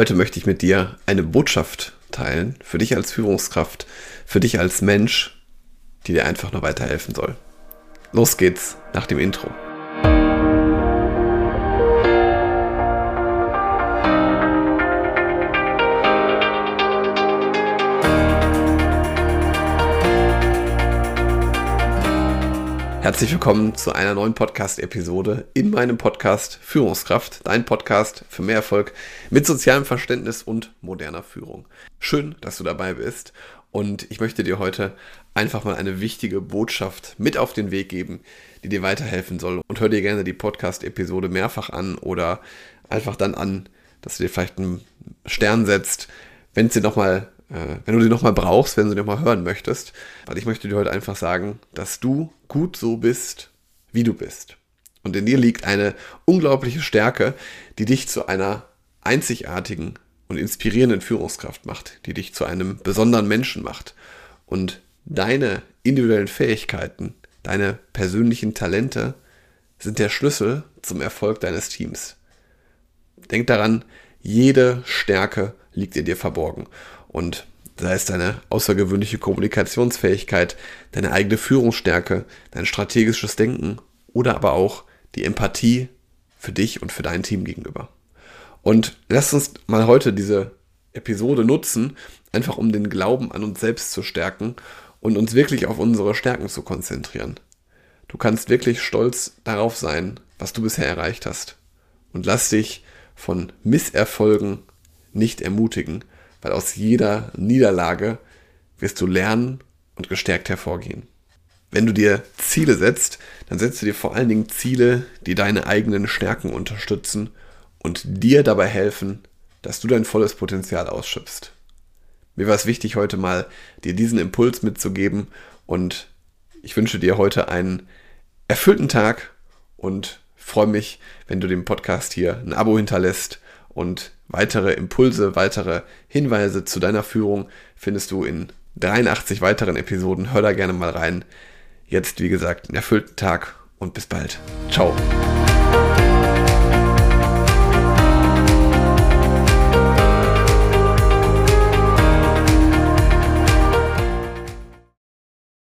Heute möchte ich mit dir eine Botschaft teilen, für dich als Führungskraft, für dich als Mensch, die dir einfach nur weiterhelfen soll. Los geht's nach dem Intro. Herzlich willkommen zu einer neuen Podcast-Episode in meinem Podcast Führungskraft, dein Podcast für mehr Erfolg mit sozialem Verständnis und moderner Führung. Schön, dass du dabei bist und ich möchte dir heute einfach mal eine wichtige Botschaft mit auf den Weg geben, die dir weiterhelfen soll. Und hör dir gerne die Podcast-Episode mehrfach an oder einfach dann an, dass du dir vielleicht einen Stern setzt, wenn es dir nochmal wenn du die nochmal brauchst, wenn du die nochmal hören möchtest. Weil ich möchte dir heute einfach sagen, dass du gut so bist, wie du bist. Und in dir liegt eine unglaubliche Stärke, die dich zu einer einzigartigen und inspirierenden Führungskraft macht, die dich zu einem besonderen Menschen macht. Und deine individuellen Fähigkeiten, deine persönlichen Talente sind der Schlüssel zum Erfolg deines Teams. Denk daran, jede Stärke liegt in dir verborgen. Und sei es deine außergewöhnliche Kommunikationsfähigkeit, deine eigene Führungsstärke, dein strategisches Denken oder aber auch die Empathie für dich und für dein Team gegenüber. Und lass uns mal heute diese Episode nutzen, einfach um den Glauben an uns selbst zu stärken und uns wirklich auf unsere Stärken zu konzentrieren. Du kannst wirklich stolz darauf sein, was du bisher erreicht hast. Und lass dich von Misserfolgen nicht ermutigen, weil aus jeder Niederlage wirst du lernen und gestärkt hervorgehen. Wenn du dir Ziele setzt, dann setzt du dir vor allen Dingen Ziele, die deine eigenen Stärken unterstützen und dir dabei helfen, dass du dein volles Potenzial ausschöpfst. Mir war es wichtig, heute mal dir diesen Impuls mitzugeben und ich wünsche dir heute einen erfüllten Tag und freue mich, wenn du dem Podcast hier ein Abo hinterlässt und weitere Impulse, weitere Hinweise zu deiner Führung findest du in 83 weiteren Episoden. Hör da gerne mal rein. Jetzt, wie gesagt, einen erfüllten Tag und bis bald. Ciao.